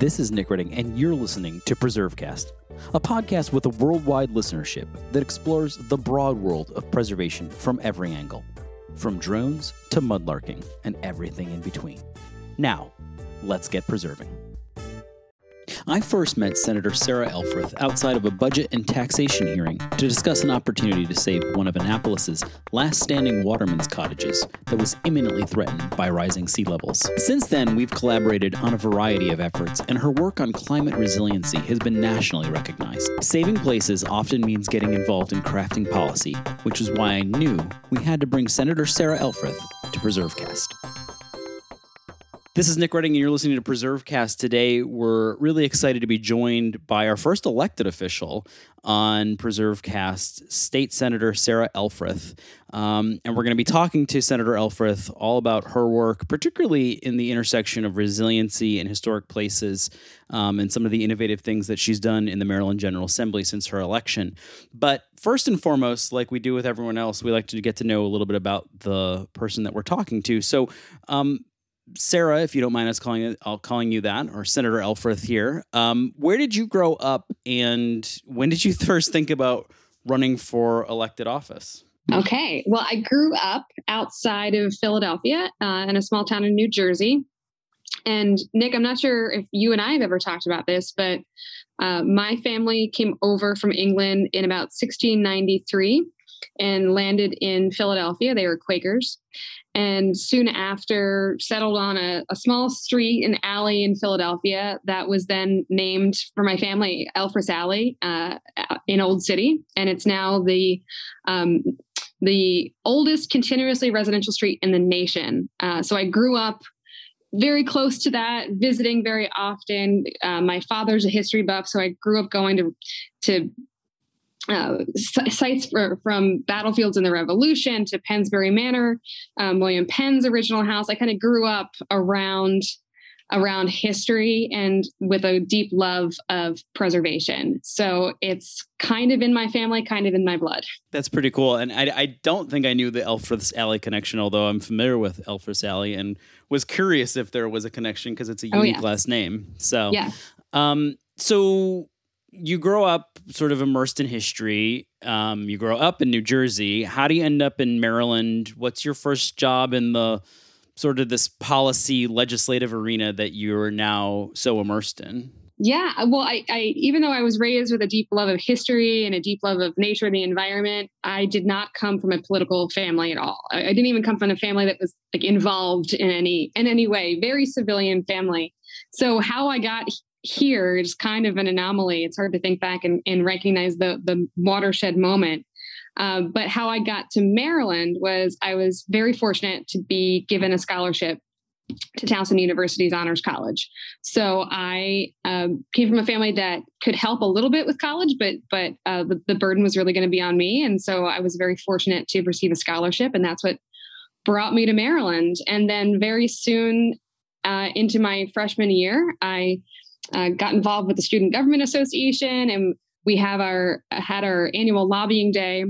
This is Nick Redding, and you're listening to PreserveCast, a podcast with a worldwide listenership that explores the broad world of preservation from every angle, from drones to mudlarking and everything in between. Now, let's get preserving. I first met Senator Sarah Elfreth outside of a budget and taxation hearing to discuss an opportunity to save one of Annapolis's last standing watermen's cottages that was imminently threatened by rising sea levels. Since then, we've collaborated on a variety of efforts, and her work on climate resiliency has been nationally recognized. Saving places often means getting involved in crafting policy, which is why I knew we had to bring Senator Sarah Elfreth to PreserveCast. This is Nick Redding, and you're listening to PreserveCast. Today, we're really excited to be joined by our first elected official on PreserveCast, State Senator Sarah Elfreth. Um, and we're going to be talking to Senator Elfreth all about her work, particularly in the intersection of resiliency and historic places, um, and some of the innovative things that she's done in the Maryland General Assembly since her election. But first and foremost, like we do with everyone else, we like to get to know a little bit about the person that we're talking to. So, um, Sarah, if you don't mind us calling it, I'll calling you that, or Senator Elfreth here. Um, where did you grow up, and when did you first think about running for elected office? Okay, well, I grew up outside of Philadelphia uh, in a small town in New Jersey. And Nick, I'm not sure if you and I have ever talked about this, but uh, my family came over from England in about 1693 and landed in Philadelphia. They were Quakers and soon after settled on a, a, small street and alley in Philadelphia that was then named for my family Elfreth Alley uh, in Old City, and it's now the um, the oldest continuously residential street in the nation. Uh, so I grew up very close to that, visiting very often. Uh, my father's a history buff, so I grew up going to to uh, sites for, from battlefields in the Revolution to Pennsbury Manor, um, William Penn's original house. I kind of grew up around around history and with a deep love of preservation. So it's kind of in my family, kind of in my blood. That's pretty cool. And I, I don't think I knew the Elfreth's Alley connection, although I'm familiar with Elfreth's Alley and was curious if there was a connection because it's a unique oh, yeah. last name. So, yeah. Um, so you grow up sort of immersed in history. Um, you grow up in New Jersey. How do you end up in Maryland? What's your first job in the sort of this policy legislative arena that you're now so immersed in? Yeah, well, I, I even though I was raised with a deep love of history and a deep love of nature and the environment, I did not come from a political family at all. I, I didn't even come from a family that was like involved in any in any way. Very civilian family. So how I got here is kind of an anomaly. It's hard to think back and, and recognize the the watershed moment. Um, but how I got to Maryland was I was very fortunate to be given a scholarship to Towson University's Honors College. So I um, came from a family that could help a little bit with college, but but uh, the, the burden was really going to be on me. And so I was very fortunate to receive a scholarship, and that's what brought me to Maryland. And then very soon uh, into my freshman year, I uh, got involved with the Student Government Association, and we have our had our annual lobbying day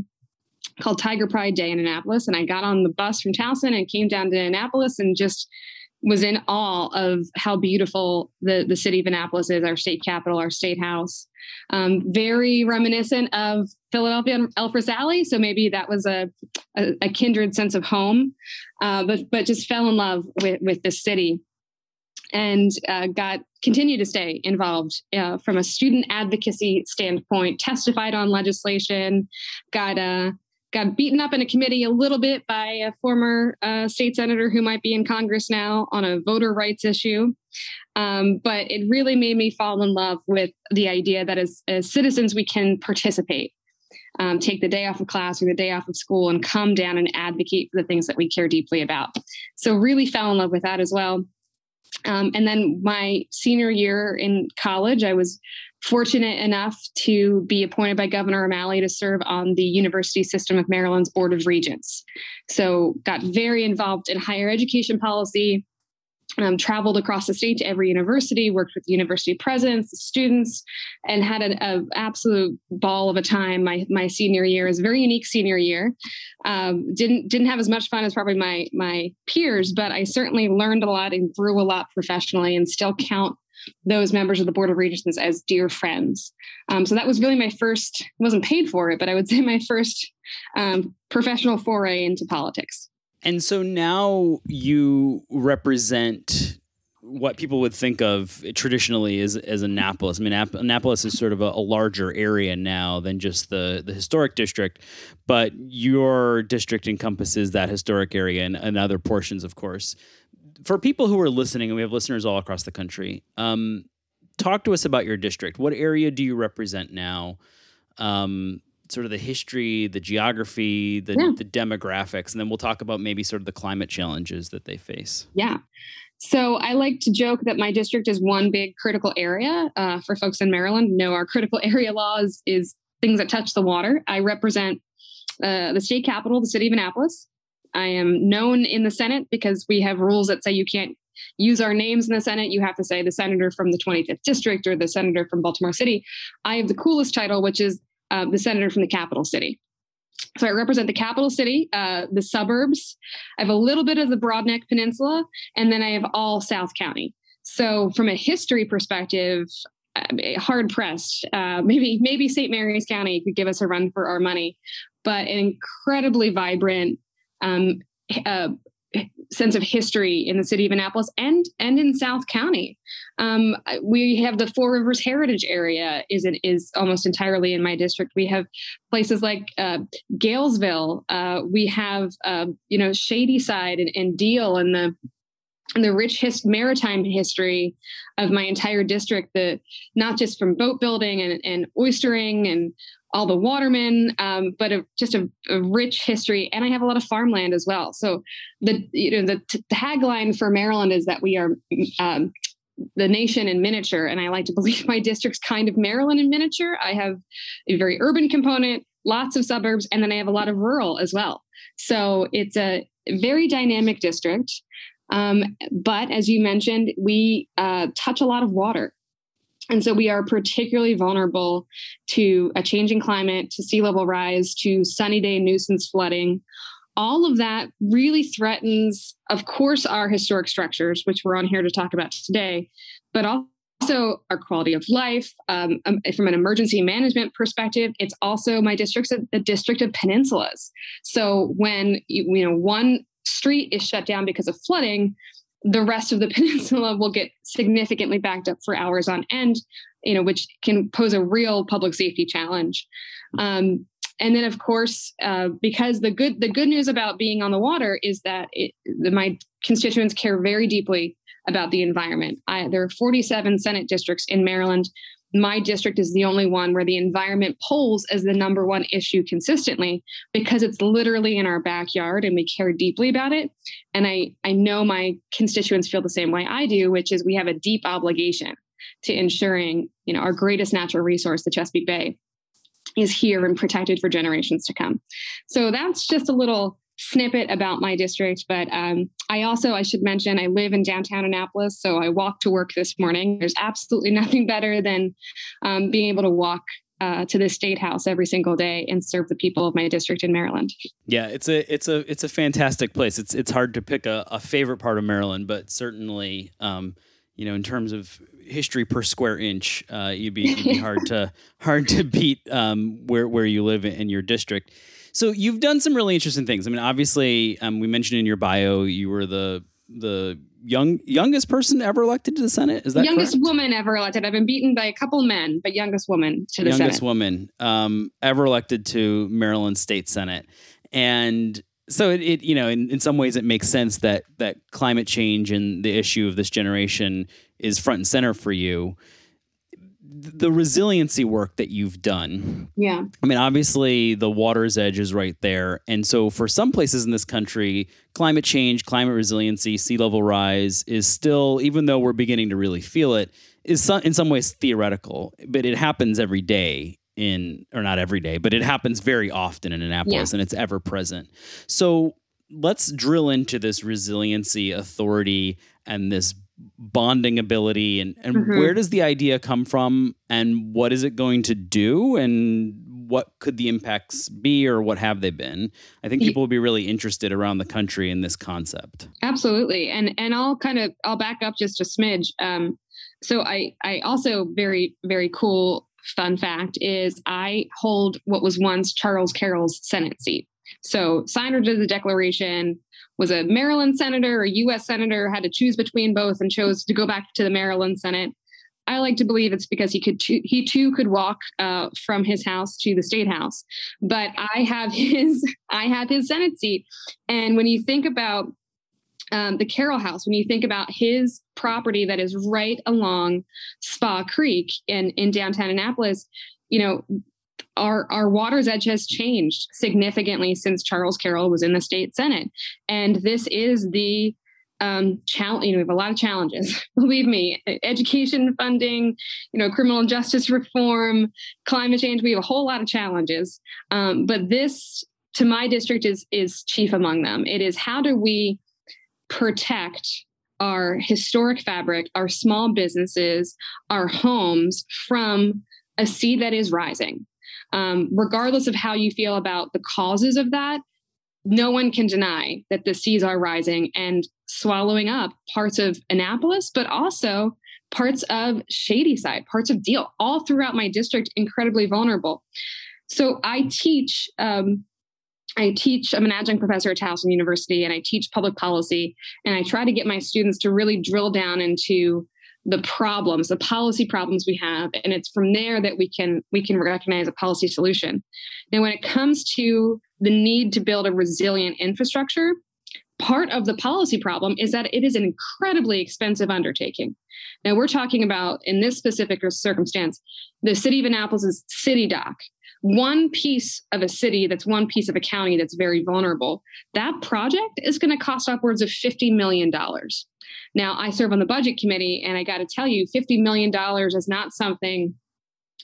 called Tiger Pride Day in Annapolis. And I got on the bus from Towson and came down to Annapolis and just was in awe of how beautiful the, the city of Annapolis is, our state capital, our state house. Um, very reminiscent of Philadelphia and Elfreth Alley. So maybe that was a, a, a kindred sense of home, uh, but, but just fell in love with, with the city and uh, got continued to stay involved uh, from a student advocacy standpoint. Testified on legislation, got uh, got beaten up in a committee a little bit by a former uh, state senator who might be in Congress now on a voter rights issue. Um, but it really made me fall in love with the idea that as, as citizens we can participate. Um, take the day off of class or the day off of school and come down and advocate for the things that we care deeply about. So, really fell in love with that as well. Um, and then my senior year in college, I was fortunate enough to be appointed by Governor O'Malley to serve on the University System of Maryland's Board of Regents. So, got very involved in higher education policy, um, traveled across the state to every university, worked with university presidents, students, and had an absolute ball of a time. My my senior year is a very unique senior year. Um, didn't didn't have as much fun as probably my my peers, but I certainly learned a lot and grew a lot professionally, and still count those members of the Board of Regents as dear friends. Um, so that was really my first, wasn't paid for it, but I would say my first um, professional foray into politics. And so now you represent what people would think of traditionally as, as Annapolis. I mean, Annapolis is sort of a, a, larger area now than just the, the historic district, but your district encompasses that historic area and, and other portions, of course. For people who are listening, and we have listeners all across the country, um, talk to us about your district. What area do you represent now? Um, sort of the history, the geography, the, yeah. the demographics, and then we'll talk about maybe sort of the climate challenges that they face. Yeah. So I like to joke that my district is one big critical area. Uh, for folks in Maryland, no, our critical area laws is things that touch the water. I represent uh, the state capital, the city of Annapolis. I am known in the Senate because we have rules that say you can't use our names in the Senate. You have to say the senator from the 25th district or the senator from Baltimore City. I have the coolest title, which is uh, the senator from the capital city. So I represent the capital city, uh, the suburbs. I have a little bit of the Broadneck Peninsula, and then I have all South County. So from a history perspective, uh, hard pressed. Uh, maybe maybe St. Mary's County could give us a run for our money, but an incredibly vibrant um, uh, sense of history in the city of Annapolis and and in South County. Um, we have the Four Rivers Heritage Area is is almost entirely in my district. We have places like uh, Galesville. Uh, we have uh, you know Shadyside and, and Deal and the and the rich his, maritime history of my entire district, the not just from boat building and, and oystering and all the watermen, um, but a, just a, a, rich history. And I have a lot of farmland as well. So the you know the t- tagline for Maryland is that we are um, the nation in miniature, and I like to believe my district's kind of Maryland in miniature. I have a very urban component, lots of suburbs, and then I have a lot of rural as well. So it's a very dynamic district. Um, but as you mentioned, we uh, touch a lot of water. And so we are particularly vulnerable to a changing climate, to sea level rise, to sunny day nuisance flooding. All of that really threatens, of course, our historic structures, which we're on here to talk about today, but also our quality of life. Um, um from an emergency management perspective, it's also my district's a district of peninsulas. So when you know one street is shut down because of flooding, the rest of the peninsula will get significantly backed up for hours on end, you know, which can pose a real public safety challenge. Um, and then, of course, uh, because the good the good news about being on the water is that it, the, my constituents care very deeply about the environment. I, there are 47 Senate districts in Maryland my district is the only one where the environment polls as the number one issue consistently because it's literally in our backyard and we care deeply about it. And i i know my constituents feel the same way i do which is we have a deep obligation to ensuring you know our greatest natural resource the chesapeake bay is here and protected for generations to come. So that's just a little snippet about my district, but um, I also, I should mention, I live in downtown Annapolis, so I walked to work this morning. There's absolutely nothing better than um, being able to walk uh, to the state house every single day and serve the people of my district in Maryland. Yeah, it's a it's a it's a fantastic place. It's it's hard to pick a, a favorite part of Maryland, but certainly, um, you know, in terms of history per square inch, uh, you'd be, you'd be hard to hard to beat um, where where you live in your district. So you've done some really interesting things. I mean, obviously, um, we mentioned in your bio you were the the young youngest person ever elected to the Senate. Is that youngest correct? woman ever elected? I've been beaten by a couple men, but youngest woman to the youngest Senate. woman um, ever elected to Maryland State Senate, and so it, it you know in, in some ways it makes sense that that climate change and the issue of this generation is front and center for you the resiliency work that you've done. Yeah. I mean, obviously, the water's edge is right there. And so, for some places in this country, climate change, climate resiliency, sea level rise is still, even though we're beginning to really feel it, is some, in some ways theoretical, but it happens every day in, or not every day, but it happens very often in Annapolis yeah. and it's ever present. So, let's drill into this resiliency authority and this bonding ability and, and mm-hmm. where does the idea come from and what is it going to do and what could the impacts be or what have they been i think people will be really interested around the country in this concept absolutely and and i'll kind of i'll back up just a smidge um, so I, I also very, very cool fun fact is I hold what was once Charles Carroll's Senate seat. So signer of the Declaration was a Maryland senator or U.S. senator, had to choose between both, and chose to go back to the Maryland Senate. I like to believe it's because he could he too could walk uh, from his house to the state house, but I have his I have his Senate seat, and when you think about um, the Carroll House, when you think about his property that is right along Spa Creek in in downtown Annapolis, you know our our water's edge has changed significantly since Charles Carroll was in the state senate, and this is the um, challenge. You know, we have a lot of challenges. Believe me, education funding, you know, criminal justice reform, climate change. We have a whole lot of challenges, um, but this, to my district, is is chief among them. It is how do we protect our historic fabric, our small businesses, our homes from a sea that is rising um, regardless of how you feel about the causes of that, no one can deny that the seas are rising and swallowing up parts of Annapolis, but also parts of Shadyside, parts of Deal, all throughout my district, incredibly vulnerable. So I teach. Um, I teach, I'm an adjunct professor at Towson University, and I teach public policy. And I try to get my students to really drill down into the problems the policy problems we have and it's from there that we can we can recognize a policy solution. Now when it comes to the need to build a resilient infrastructure part of the policy problem is that it is an incredibly expensive undertaking. Now we're talking about in this specific circumstance the city of annapolis city dock. One piece of a city that's one piece of a county that's very vulnerable that project is going to cost upwards of $50 million now, I serve on the budget committee, and I got to tell you, $50 million is not something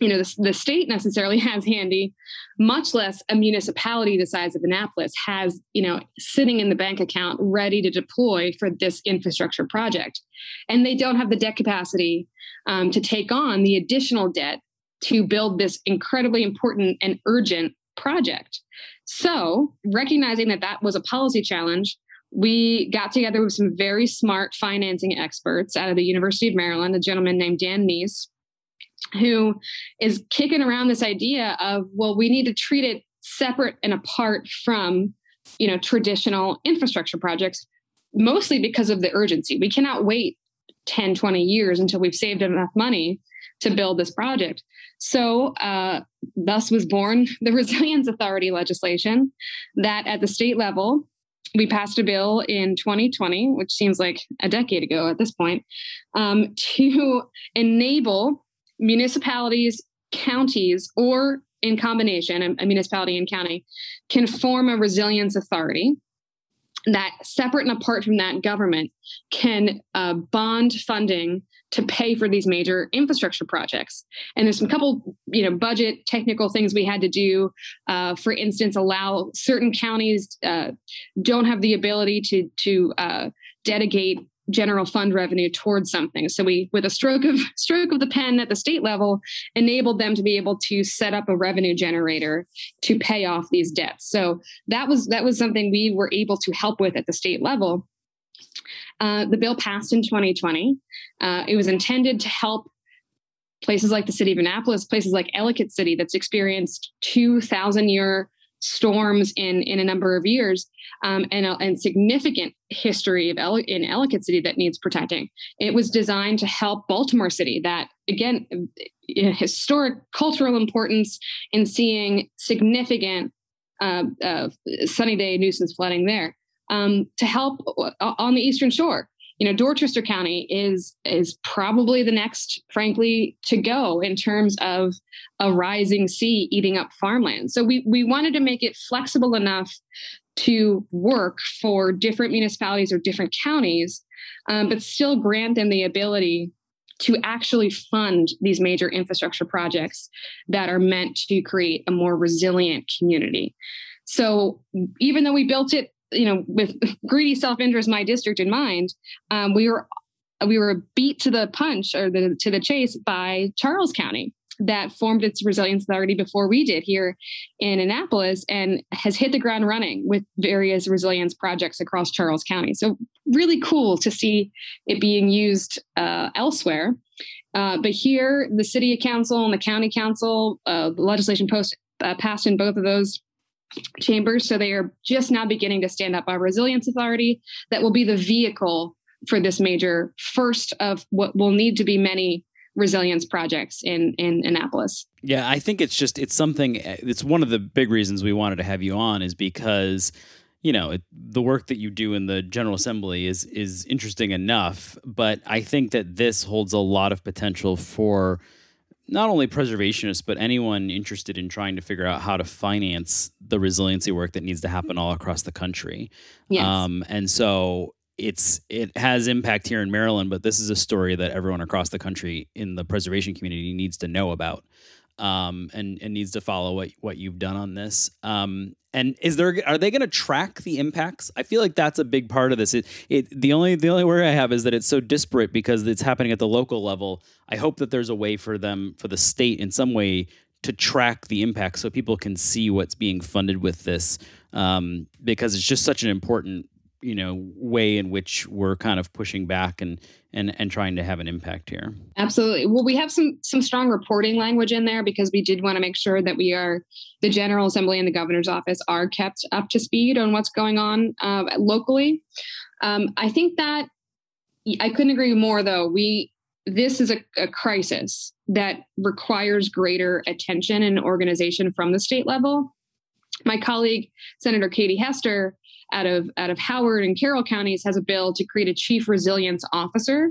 you know the, the, state necessarily has handy much less a municipality the size of annapolis has you know sitting in the bank account ready to deploy for this infrastructure project. And they don't have the debt capacity um, to take on the additional debt to build this incredibly important and urgent project. So recognizing that that was a policy challenge we got together with some very smart financing experts out of the University of Maryland, a gentleman named Dan Nees, who is kicking around this idea of, well, we need to treat it separate and apart from, you know, traditional infrastructure projects, mostly because of the urgency. We cannot wait 10, 20 years until we've saved enough money to build this project. So, uh, thus was born the Resilience Authority legislation that at the state level we passed a bill in 2020, which seems like a decade ago at this point, um, to enable municipalities, counties, or in combination, a, municipality and county, can form a resilience authority that separate and apart from that government can uh, bond funding to pay for these major infrastructure projects. And there's some couple, you know, budget technical things we had to do. Uh, for instance, allow certain counties uh, don't have the ability to to uh, dedicate general fund revenue towards something. So we, with a stroke of stroke of the pen at the state level, enabled them to be able to set up a revenue generator to pay off these debts. So that was that was something we were able to help with at the state level. Uh, the bill passed in 2020. Uh, it was intended to help places like the city of Annapolis, places like Ellicott City, that's experienced 2,000 year storms in in a number of years um, and, and significant history of El- in Ellicott City that needs protecting. It was designed to help Baltimore City, that again, historic cultural importance in seeing significant uh, uh, sunny day nuisance flooding there um, to help on the Eastern Shore. You know, Dorchester County is is probably the next, frankly, to go in terms of a rising sea eating up farmland. So we we wanted to make it flexible enough to work for different municipalities or different counties, um, but still grant them the ability to actually fund these major infrastructure projects that are meant to create a more resilient community. So even though we built it you know, with greedy self-interest, my district in mind, um, we were we were beat to the punch or the, to the chase by Charles County. that formed its resilience authority before we did here in Annapolis and has hit the ground running with various resilience projects across Charles County. So, really cool to see it being used uh, elsewhere. Uh, but here, the city council and the county council, uh, legislation post uh, passed in both of those chambers. So they are just now beginning to stand up a resilience authority that will be the vehicle for this major first of what will need to be many resilience projects in in Annapolis. Yeah, I think it's just it's something it's one of the big reasons we wanted to have you on is because you know it, the work that you do in the general assembly is is interesting enough but i think that this holds a lot of potential for not only preservationists, but anyone interested in trying to figure out how to finance the resiliency work that needs to happen all across the country. Yes. Um, and so it's it has impact here in Maryland, but this is a story that everyone across the country in the preservation community needs to know about um, and and needs to follow what what you've done on this. Um, and is there are they going to track the impacts? I feel like that's a big part of this. It, it the only the only worry I have is that it's so disparate because it's happening at the local level. I hope that there's a way for them for the state in some way to track the impact so people can see what's being funded with this um, because it's just such an important you know way in which we're kind of pushing back and and and trying to have an impact here. Absolutely. Well we have some some strong reporting language in there because we did want to make sure that we are the general assembly and the governor's office are kept up to speed on what's going on uh, locally. Um, i think that i couldn't agree more though. We this is a, a crisis that requires greater attention and organization from the state level. My colleague senator katie hester out of out of Howard and Carroll counties has a bill to create a chief resilience officer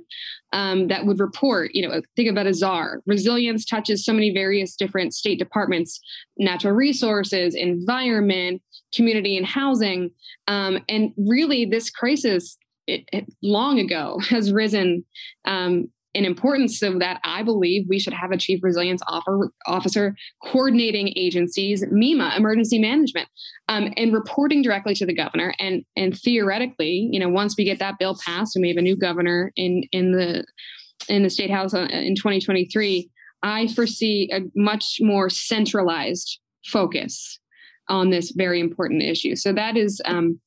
um, that would report. You know, think about a czar. Resilience touches so many various different state departments: natural resources, environment, community and housing. Um, and really, this crisis it, it long ago has risen um, in importance so that I believe we should have a chief resilience officer coordinating agencies, MEMA, emergency management, um, and reporting directly to the governor. And and theoretically, you know, once we get that bill passed and we have a new governor in in the in the state house uh, in 2023, I foresee a much more centralized focus on this very important issue. So that is um,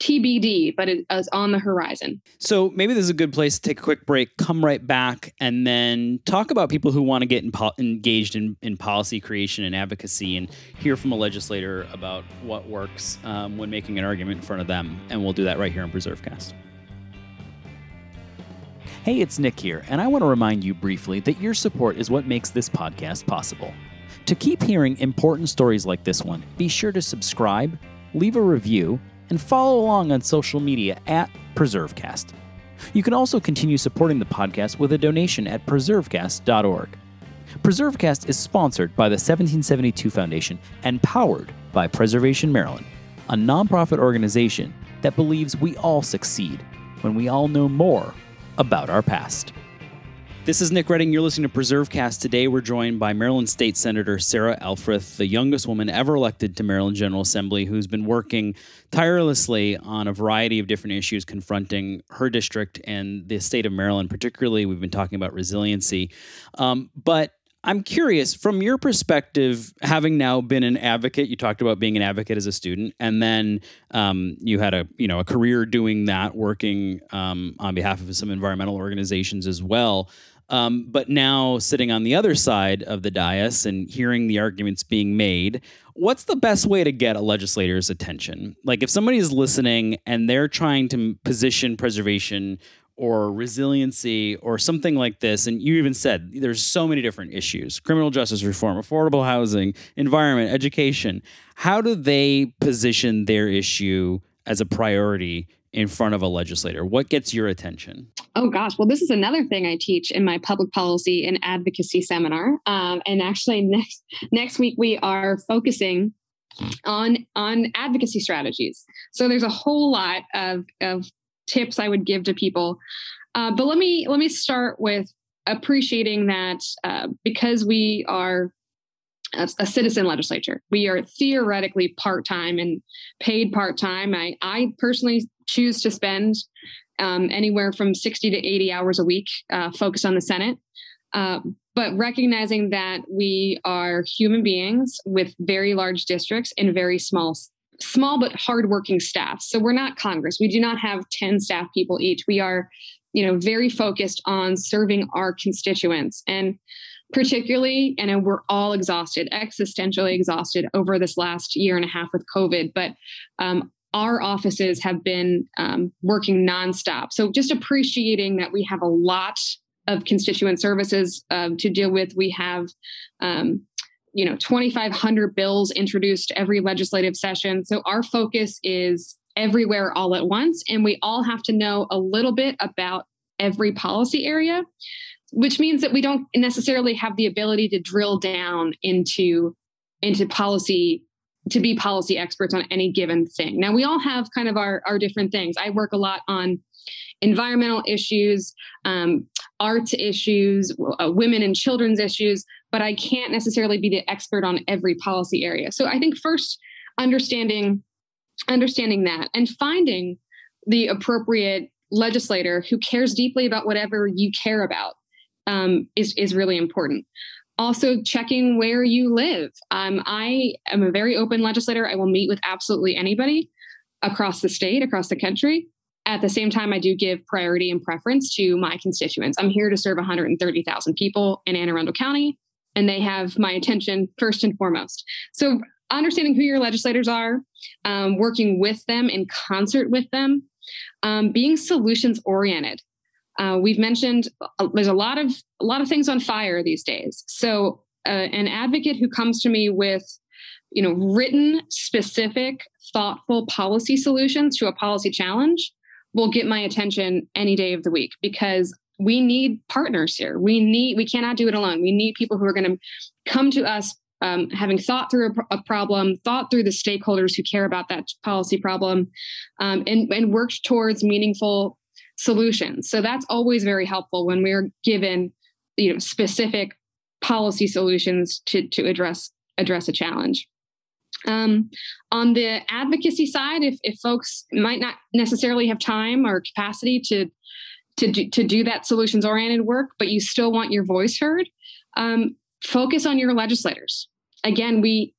TBD, but it is on the horizon. So maybe this is a good place to take a quick break, come right back, and then talk about people who want to get in po- engaged in, in policy creation and advocacy and hear from a legislator about what works um, when making an argument in front of them. And we'll do that right here on PreserveCast. Hey, it's Nick here, and I want to remind you briefly that your support is what makes this podcast possible. To keep hearing important stories like this one, be sure to subscribe, leave a review, and follow along on social media at PreserveCast. You can also continue supporting the podcast with a donation at preservecast.org. PreserveCast is sponsored by the 1772 Foundation and powered by Preservation Maryland, a nonprofit organization that believes we all succeed when we all know more about our past. This is Nick Redding. You're listening to PreserveCast. Today, we're joined by Maryland State Senator Sarah Elfreth, the youngest woman ever elected to Maryland General Assembly, who's been working tirelessly on a variety of different issues confronting her district and the state of Maryland. Particularly, we've been talking about resiliency. Um, but I'm curious, from your perspective, having now been an advocate, you talked about being an advocate as a student, and then um, you had a you know a career doing that, working um, on behalf of some environmental organizations as well. Um, but now sitting on the other side of the dais and hearing the arguments being made, what's the best way to get a legislator's attention? Like if somebody is listening and they're trying to position preservation or resiliency or something like this, and you even said there's so many different issues criminal justice reform, affordable housing, environment, education. How do they position their issue as a priority in front of a legislator? What gets your attention? Oh gosh, well, this is another thing I teach in my public policy and advocacy seminar. Um, and actually, next next week we are focusing on on advocacy strategies. So there's a whole lot of of tips I would give to people. Uh, but let me let me start with appreciating that uh, because we are a, a, citizen legislature. We are theoretically part time and paid part time. I, I personally choose to spend um, anywhere from 60 to 80 hours a week uh, focused on the Senate. Uh, but recognizing that we are human beings with very large districts and very small small but hardworking staff. So we're not Congress. We do not have 10 staff people each. We are, you know, very focused on serving our constituents. And particularly, and we're all exhausted, existentially exhausted over this last year and a half with COVID. But um, our offices have been um, working nonstop. So just appreciating that we have a lot of constituent services uh, to deal with. We have, um, you know, 2,500 bills introduced every legislative session. So our focus is everywhere all at once, and we all have to know a little bit about every policy area which means that we don't necessarily have the ability to drill down into into policy to be policy experts on any given thing. Now we all have kind of our our different things. I work a lot on environmental issues, um, arts issues, uh, women and children's issues, but I can't necessarily be the expert on every policy area. So I think first understanding understanding that and finding the appropriate legislator who cares deeply about whatever you care about um, is is really important. Also, checking where you live. Um, I am a very open legislator. I will meet with absolutely anybody across the state, across the country. At the same time, I do give priority and preference to my constituents. I'm here to serve 130,000 people in Anne Arundel County, and they have my attention first and foremost. So, understanding who your legislators are, um, working with them in concert with them, um, being solutions oriented. Uh, we've mentioned uh, there's a lot of a lot of things on fire these days. So uh, an advocate who comes to me with you know written specific thoughtful policy solutions to a policy challenge will get my attention any day of the week because we need partners here we need we cannot do it alone we need people who are going to come to us um, having thought through a, a, problem thought through the stakeholders who care about that policy problem um, and, and worked towards meaningful solutions. So that's always very helpful when we're given, you know, specific policy solutions to to address address a challenge. Um, on the advocacy side, if, if folks might not necessarily have time or capacity to to do, to do that solutions oriented work, but you still want your voice heard, um, focus on your legislators. Again, we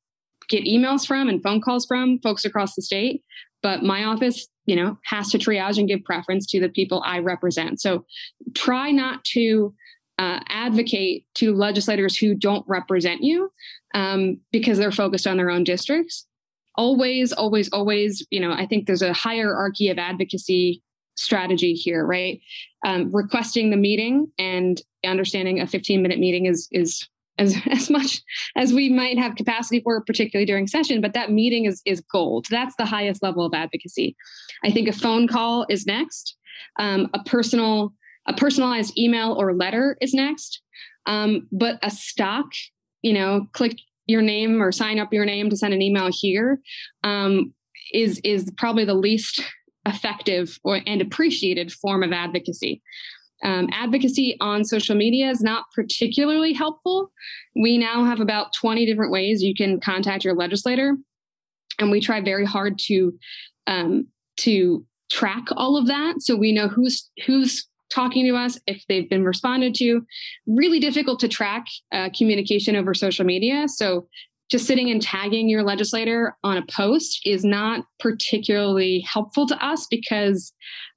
get emails from and phone calls from folks across the state, but my office you know, has to triage and give preference to the people I represent. So try not to uh, advocate to legislators who don't represent you um, because they're focused on their own districts. Always, always, always, you know, I think there's a hierarchy of advocacy strategy here, right? Um, requesting the meeting and understanding a 15 minute meeting is is as, as much as we might have capacity for, particularly during session, but that meeting is, is gold. That's the highest level of advocacy. I think a phone call is next. Um, a personal, a personalized email or letter is next. Um, but a stock, you know, click your name or sign up your name to send an email here um, is is probably the least effective or, and appreciated form of advocacy. Um, advocacy on social media is not particularly helpful. We now have about 20 different ways you can contact your legislator, and we try very hard to um, to track all of that so we know who's who's talking to us if they've been responded to. Really difficult to track uh, communication over social media, so just sitting and tagging your legislator on a post is not particularly helpful to us because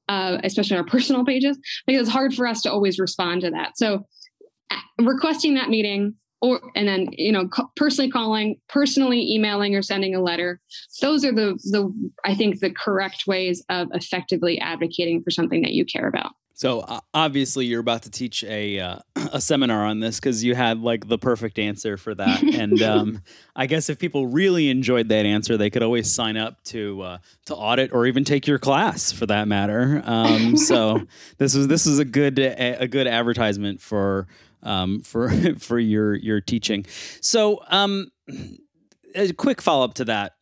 uh, especially our personal pages, because it's hard for us to always respond to that. So requesting that meeting or and then you know personally calling personally emailing or sending a letter those are the the i think the correct ways of effectively advocating for something that you care about so uh, obviously you're about to teach a uh, a seminar on this because you had like the perfect answer for that, and um, I guess if people really enjoyed that answer, they could always sign up to uh, to audit or even take your class for that matter. Um, so this is this is a good a, a good advertisement for um, for for your your teaching. So um, a quick follow up to that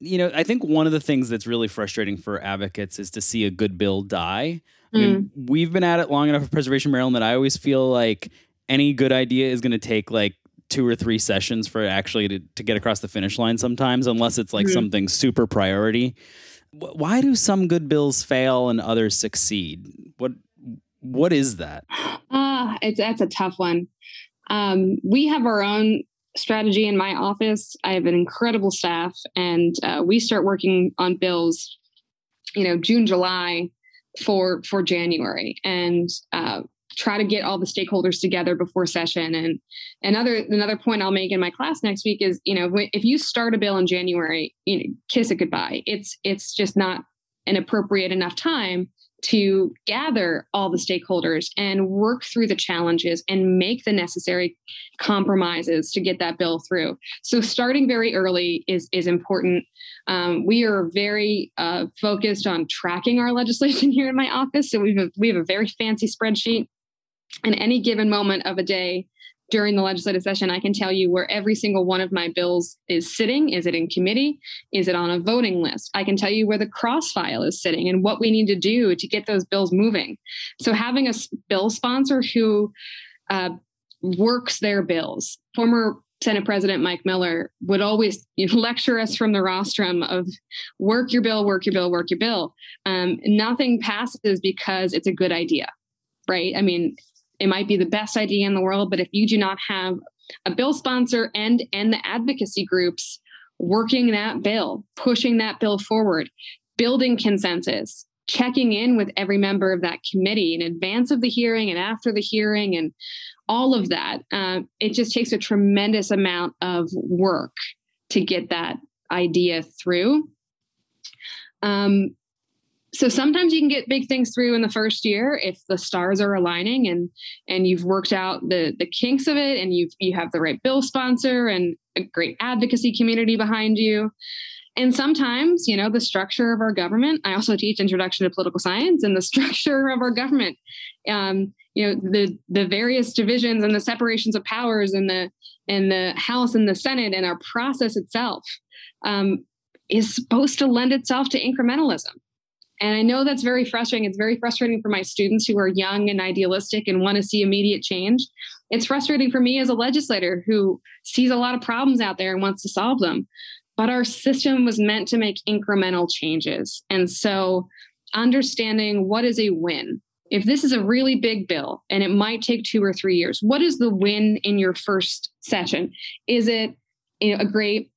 you know, I think one of the things that's really frustrating for advocates is to see a good bill die. I mean, mm. we've been at it long enough for Preservation Maryland that I always feel like any good idea is going to take like two or three sessions for actually to, to get across the finish line sometimes, unless it's like mm-hmm. something super priority. Why do some good bills fail and others succeed? What What is that? Uh, it's that's a tough one. Um, we have our own strategy in my office. I have an incredible staff, and uh, we start working on bills, you know, June, July for for January, and uh, try to get all the stakeholders together before session. And another another point I'll make in my class next week is, you know, if you start a bill in January, you know, kiss it goodbye. It's it's just not an appropriate enough time to gather all the stakeholders and work through the challenges and make the necessary compromises to get that bill through. So starting very early is is important. Um, we are very uh, focused on tracking our legislation here in my office. So we have we have a very fancy spreadsheet. In any given moment of a day, during the legislative session, I can tell you where every single one of my bills is sitting. Is it in committee? Is it on a voting list? I can tell you where the cross file is sitting and what we need to do to get those bills moving. So having a bill sponsor who uh, works their bills, former Senate President Mike Miller would always lecture us from the rostrum of work your bill, work your bill, work your bill. Um, nothing passes because it's a good idea, right? I mean, it might be the best idea in the world, but if you do not have a bill sponsor and and the advocacy groups working that bill, pushing that bill forward, building consensus, checking in with every member of that committee in advance of the hearing and after the hearing and all of that, uh, it just takes a tremendous amount of work to get that idea through. Um, so sometimes you can get big things through in the first year if the stars are aligning and and you've worked out the the kinks of it and you've you have the right bill sponsor and a great advocacy community behind you. And sometimes you know the structure of our government i also teach introduction to political science and the structure of our government um, you know the the various divisions and the separations of powers and the and the house and the senate and our process itself um, is supposed to lend itself to incrementalism and I know that's very frustrating. It's very frustrating for my students who are young and idealistic and want to see immediate change. It's frustrating for me as a legislator who sees a lot of problems out there and wants to solve them. But our system was meant to make incremental changes. And so understanding what is a win. If this is a really big bill and it might take two or three years, what is the win in your first session? Is it a great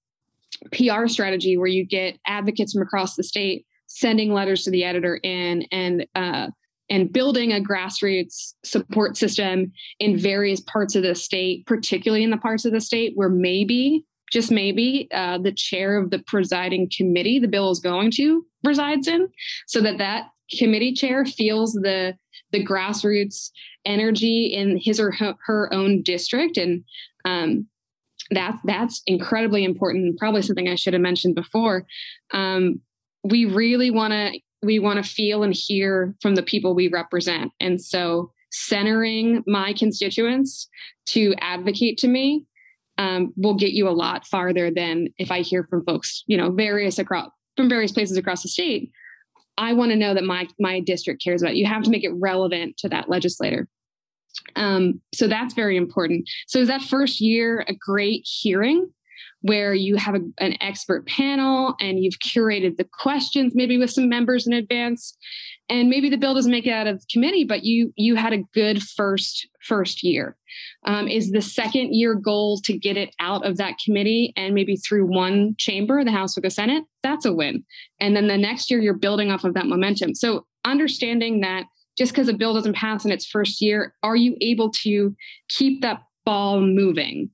PR strategy where you get advocates from across the state sending letters to the editor in and uh, and building a grassroots support system in various parts of the state, particularly in the parts of the state where maybe, just maybe, uh, the chair of the presiding committee the bill is going to resides in, so that that committee chair feels the the grassroots energy in his or her own district. And um, that that's incredibly important probably something i should have mentioned before. Um, we really want to we want to feel and hear from the people we represent. And so centering my constituents to advocate to me um, will get you a lot farther than if i hear from folks you know various across from various places across the state. I want to know that my my district cares about it. you have to make it relevant to that legislator. Um, so that's very important. So is that first year a great hearing where you have a, an expert panel and you've curated the questions maybe with some members in advance. And maybe the bill doesn't make it out of committee but you you had a good first first year. Um, is the second year goal to get it out of that committee and maybe through one chamber the house or the senate that's a win. And then the next year you're building off of that momentum. So understanding that just because a bill doesn't pass in its first year are you able to keep that ball moving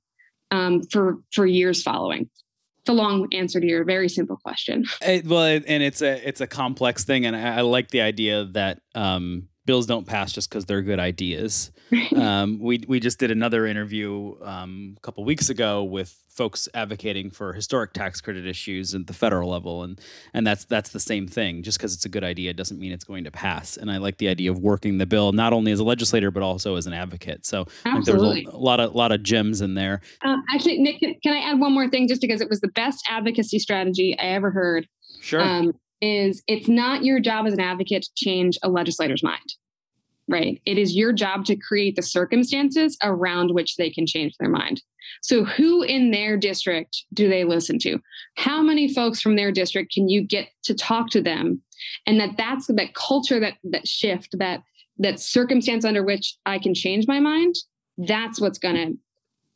um, for for years following. It's a long answer to your very simple question. It, well and it's a it's a complex thing and i, I like the idea that um, bills don't pass just because they're good ideas. um, we we just did another interview um, a couple weeks ago with folks advocating for historic tax credit issues at the federal level, and and that's that's the same thing. Just because it's a good idea doesn't mean it's going to pass. And I like the idea of working the bill not only as a legislator but also as an advocate. So Absolutely. there's a, a, lot of lot of gems in there. Um, actually, Nick, can, can, I add one more thing? Just because it was the best advocacy strategy I ever heard. Sure. Um, is it's not your job as an advocate to change a legislator's mind, right? It is your job to create the circumstances around which they can change their mind. So, who in their district do they listen to? How many folks from their district can you get to talk to them? And that that's that culture, that that shift, that that circumstance under which I can change my mind, that's what's gonna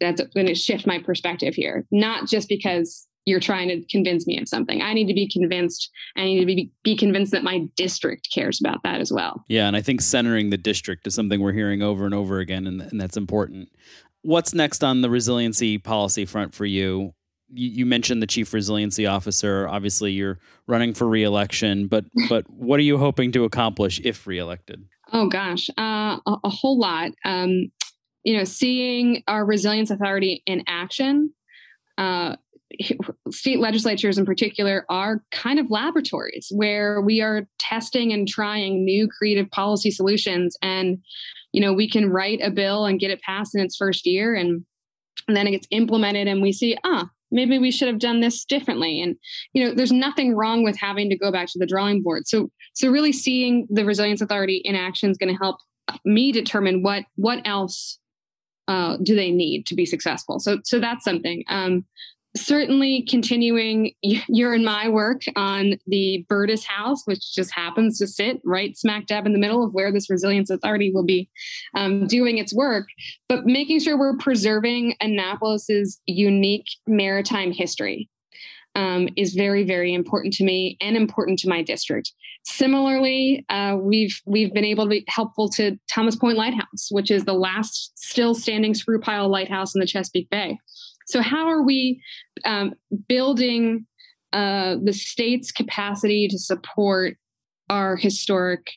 that's going to shift my perspective here. Not just because you're trying to convince me of something. I need to be convinced. I need to be, be convinced that my district cares about that as well. Yeah. And I think centering the district is something we're hearing over and over again, and, and that's important. What's next on the resiliency policy front for you? You, you mentioned the chief resiliency officer. Obviously, you're running for reelection, but but what are you hoping to accomplish if reelected? Oh gosh, uh, a, a, whole lot. Um, you know, seeing our resilience authority in action. Uh, state legislatures in particular are kind of laboratories where we are testing and trying new creative policy solutions. And you know we can write a bill and get it passed in its first year and, and then it gets implemented and we see ah maybe we should have done this differently. And you know there's nothing wrong with having to go back to the drawing board. So so really seeing the resilience authority in action is going to help me determine what what else uh, do they need to be successful. So so that's something. Um, certainly continuing your and my work on the Burtis House, which just happens to sit right smack dab in the middle of where this Resilience Authority will be um, doing its work, but making sure we're preserving Annapolis's unique maritime history. Um, is very very important to me and important to my district. Similarly, uh, we've we've been able to be helpful to Thomas Point Lighthouse, which is the last still standing screw pile lighthouse in the Chesapeake Bay. So, how are we um, building uh, the state's capacity to support our historic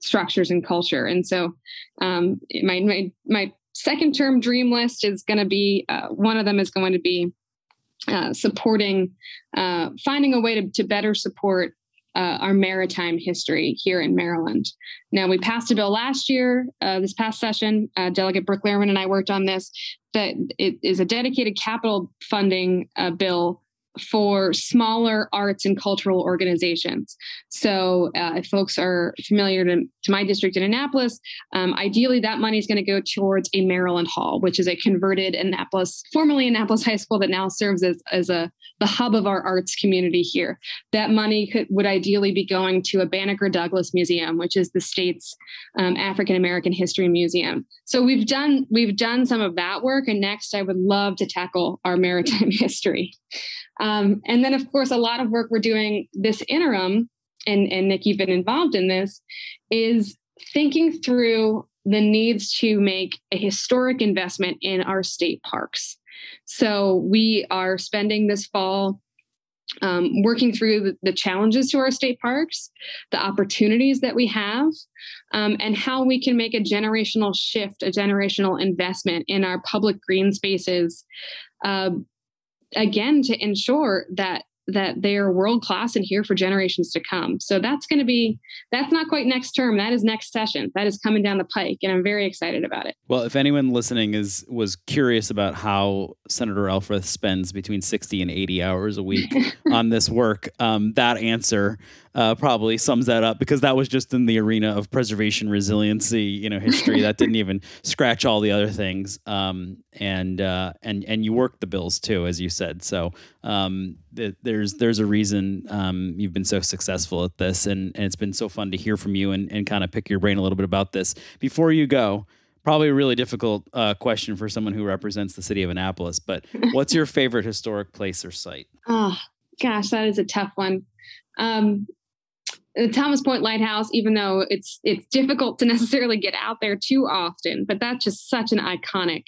structures and culture? And so, um, my, my, my second term dream list is going to be uh, one of them is going to be uh, supporting, uh, finding a way to, to better support uh, our maritime history here in Maryland. Now, we passed a bill last year, uh, this past session. Uh, Delegate Brooke Lierman and I worked on this. That it is a dedicated capital funding uh, bill for smaller arts and cultural organizations. So, uh, if folks are familiar to, to, my district in Annapolis, um, ideally that money is going to go towards a Maryland Hall, which is a converted Annapolis, formerly Annapolis High School, that now serves as, as a the hub of our arts community here. That money could, would ideally be going to a Banneker Douglass Museum, which is the state's um, African American History Museum. So we've done we've done some of that work, and next I would love to tackle our maritime history. Um, and then, of course, a lot of work we're doing this interim, and, and Nick, you've been involved in this, is thinking through the needs to make a historic investment in our state parks. So we are spending this fall um, working through the, challenges to our state parks, the opportunities that we have, um, and how we can make a generational shift, a generational investment in our public green spaces. Uh, again, to ensure that that they are world class and here for generations to come. So that's going to be that's not quite next term. That is next session. That is coming down the pike, and I'm very excited about it. Well, if anyone listening is was curious about how Senator Elfreth spends between 60 and 80 hours a week on this work, um, that answer uh, probably sums that up because that was just in the arena of preservation, resiliency, you know, history. that didn't even scratch all the other things. Um, and uh, and and you worked the bills too, as you said. So um, there's there's a reason um, you've been so successful at this, and, and it's been so fun to hear from you and, and kind of pick your brain a little bit about this. Before you go, probably a really difficult uh, question for someone who represents the city of Annapolis, but what's your favorite historic place or site? Oh gosh, that is a tough one. Um, the Thomas Point Lighthouse, even though it's it's difficult to necessarily get out there too often, but that's just such an iconic,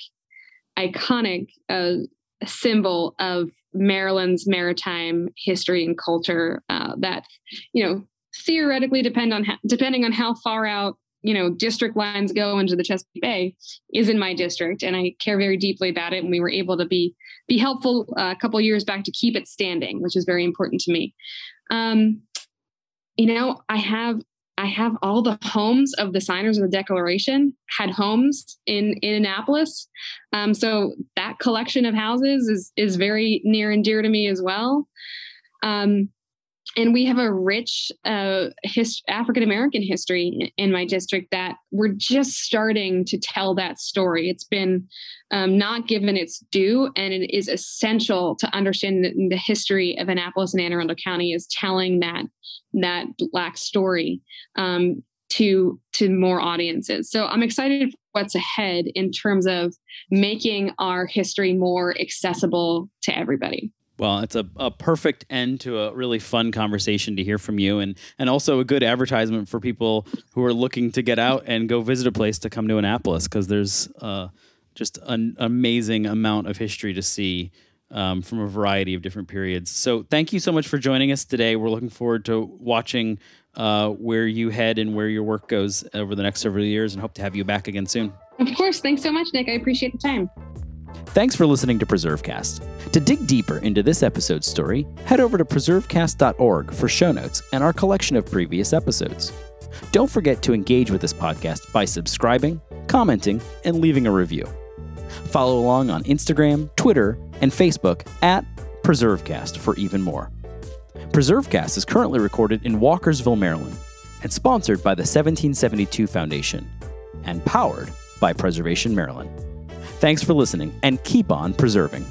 iconic uh, symbol of Maryland's maritime history and culture. Uh, that you know theoretically depend on ha- depending on how far out you know district lines go into the Chesapeake Bay is in my district, and I care very deeply about it. And we were able to be be helpful uh, a couple years back to keep it standing, which is very important to me. Um, you know, I have I have all the homes of the signers of the Declaration had homes in in Annapolis, um, so that collection of houses is is very near and dear to me as well. Um, and we have a rich uh, African American history in my district that we're just starting to tell that story. It's been um, not given its due, and it is essential to understand the, the history of Annapolis and Anne Arundel County is telling that that black story. Um, to to more audiences. So I'm excited for what's ahead in terms of making our history more accessible to everybody. Well, it's a, a perfect end to a really fun conversation to hear from you and and also a good advertisement for people who are looking to get out and go visit a place to come to Annapolis because there's uh, just an amazing amount of history to see um, from a variety of different periods. So thank you so much for joining us today. We're looking forward to watching uh, where you head and where your work goes over the next several years and hope to have you back again soon. Of course. Thanks so much, Nick. I appreciate the time. Thanks for listening to PreserveCast. To dig deeper into this episode's story, head over to preservecast.org for show notes and our collection of previous episodes. Don't forget to engage with this podcast by subscribing, commenting, and leaving a review. Follow along on Instagram, Twitter, and Facebook at PreserveCast for even more. PreserveCast is currently recorded in Walkersville, Maryland, and sponsored by the 1772 Foundation, and powered by Preservation Maryland. Thanks for listening, and keep on preserving.